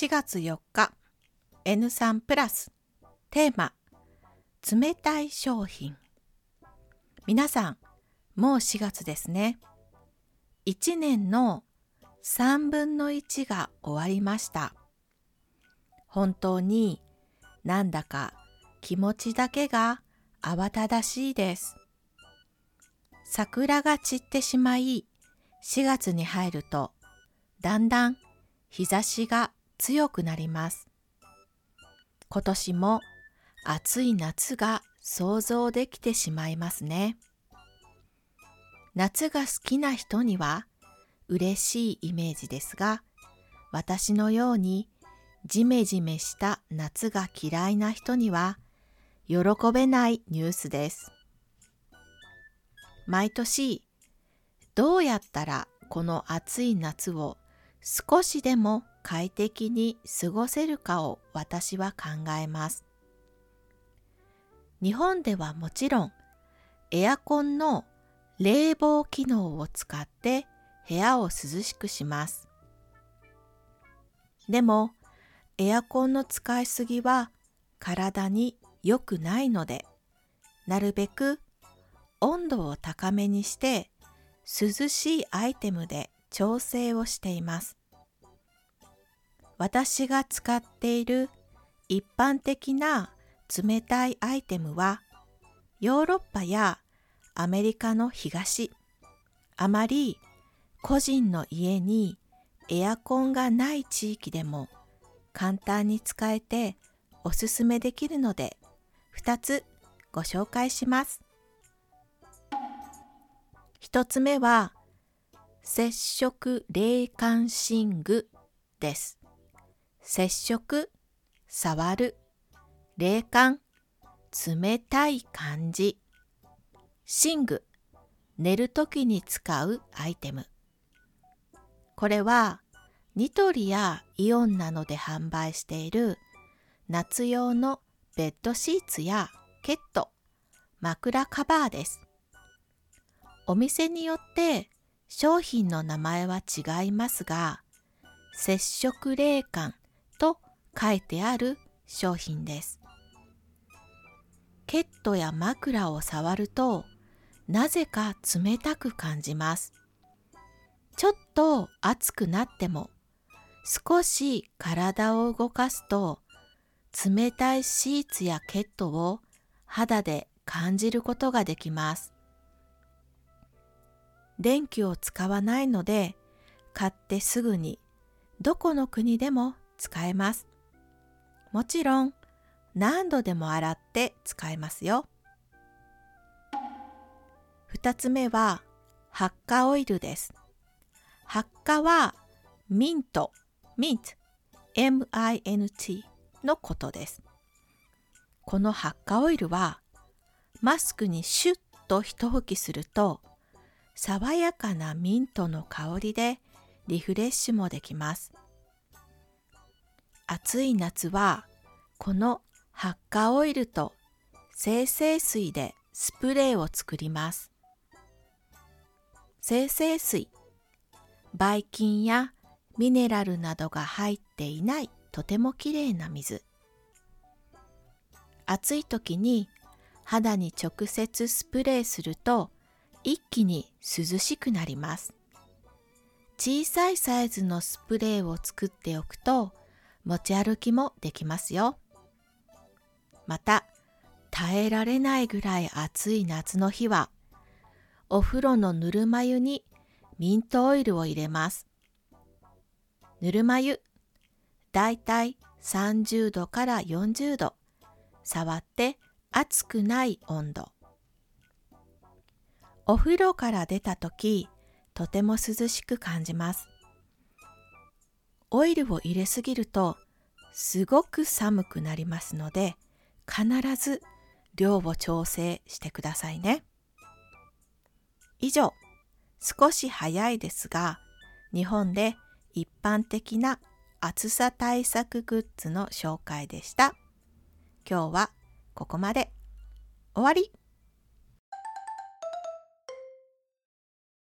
4月4日 N3 プラステーマ冷たい商品。皆さんもう4月ですね。1年の3分の1が終わりました。本当になんだか気持ちだけが慌ただしいです。桜が散ってしまい4月に入るとだんだん日差しが強くなります。今年も暑い夏が想像できてしまいますね。夏が好きな人には嬉しいイメージですが、私のようにジメジメした夏が嫌いな人には喜べないニュースです。毎年どうやったらこの暑い夏を少しでも快適に過ごせるかを私は考えます。日本ではもちろんエアコンの冷房機能を使って部屋を涼しくします。でもエアコンの使いすぎは体に良くないのでなるべく温度を高めにして涼しいアイテムで調整をしています。私が使っている一般的な冷たいアイテムはヨーロッパやアメリカの東あまり個人の家にエアコンがない地域でも簡単に使えておすすめできるので2つご紹介します。1つ目は接触冷感寝具です。接触、触る、冷感、冷たい感じ。寝具、寝るときに使うアイテム。これはニトリやイオンなどで販売している夏用のベッドシーツやケット、枕カバーです。お店によって商品の名前は違いますが、接触冷感書いてある商品です。ケットや枕を触るとなぜか冷たく感じます。ちょっと熱くなっても少し体を動かすと冷たいシーツやケットを肌で感じることができます。電気を使わないので買ってすぐにどこの国でも使えます。もちろん何度でも洗って使えますよ。二つ目は発火オイルです。発火はミント、ミント、M-I-N-T のことです。この発火オイルはマスクにシュッと一吹きすると爽やかなミントの香りでリフレッシュもできます。暑い夏はこの発火オイルと精製水でスプレーを作ります。精製水、ばい菌やミネラルなどが入っていないとてもきれいな水。暑い時に肌に直接スプレーすると一気に涼しくなります。小さいサイズのスプレーを作っておくと持ち歩きもできますよ。また、耐えられないぐらい暑い夏の日は、お風呂のぬるま湯にミントオイルを入れます。ぬるま湯、だいたい30度から40度、触って熱くない温度。お風呂から出た時、とても涼しく感じます。オイルを入れすぎるとすごく寒くなりますので必ず量を調整してくださいね。以上、少し早いですが日本で一般的な暑さ対策グッズの紹介でした。今日はここまで。終わり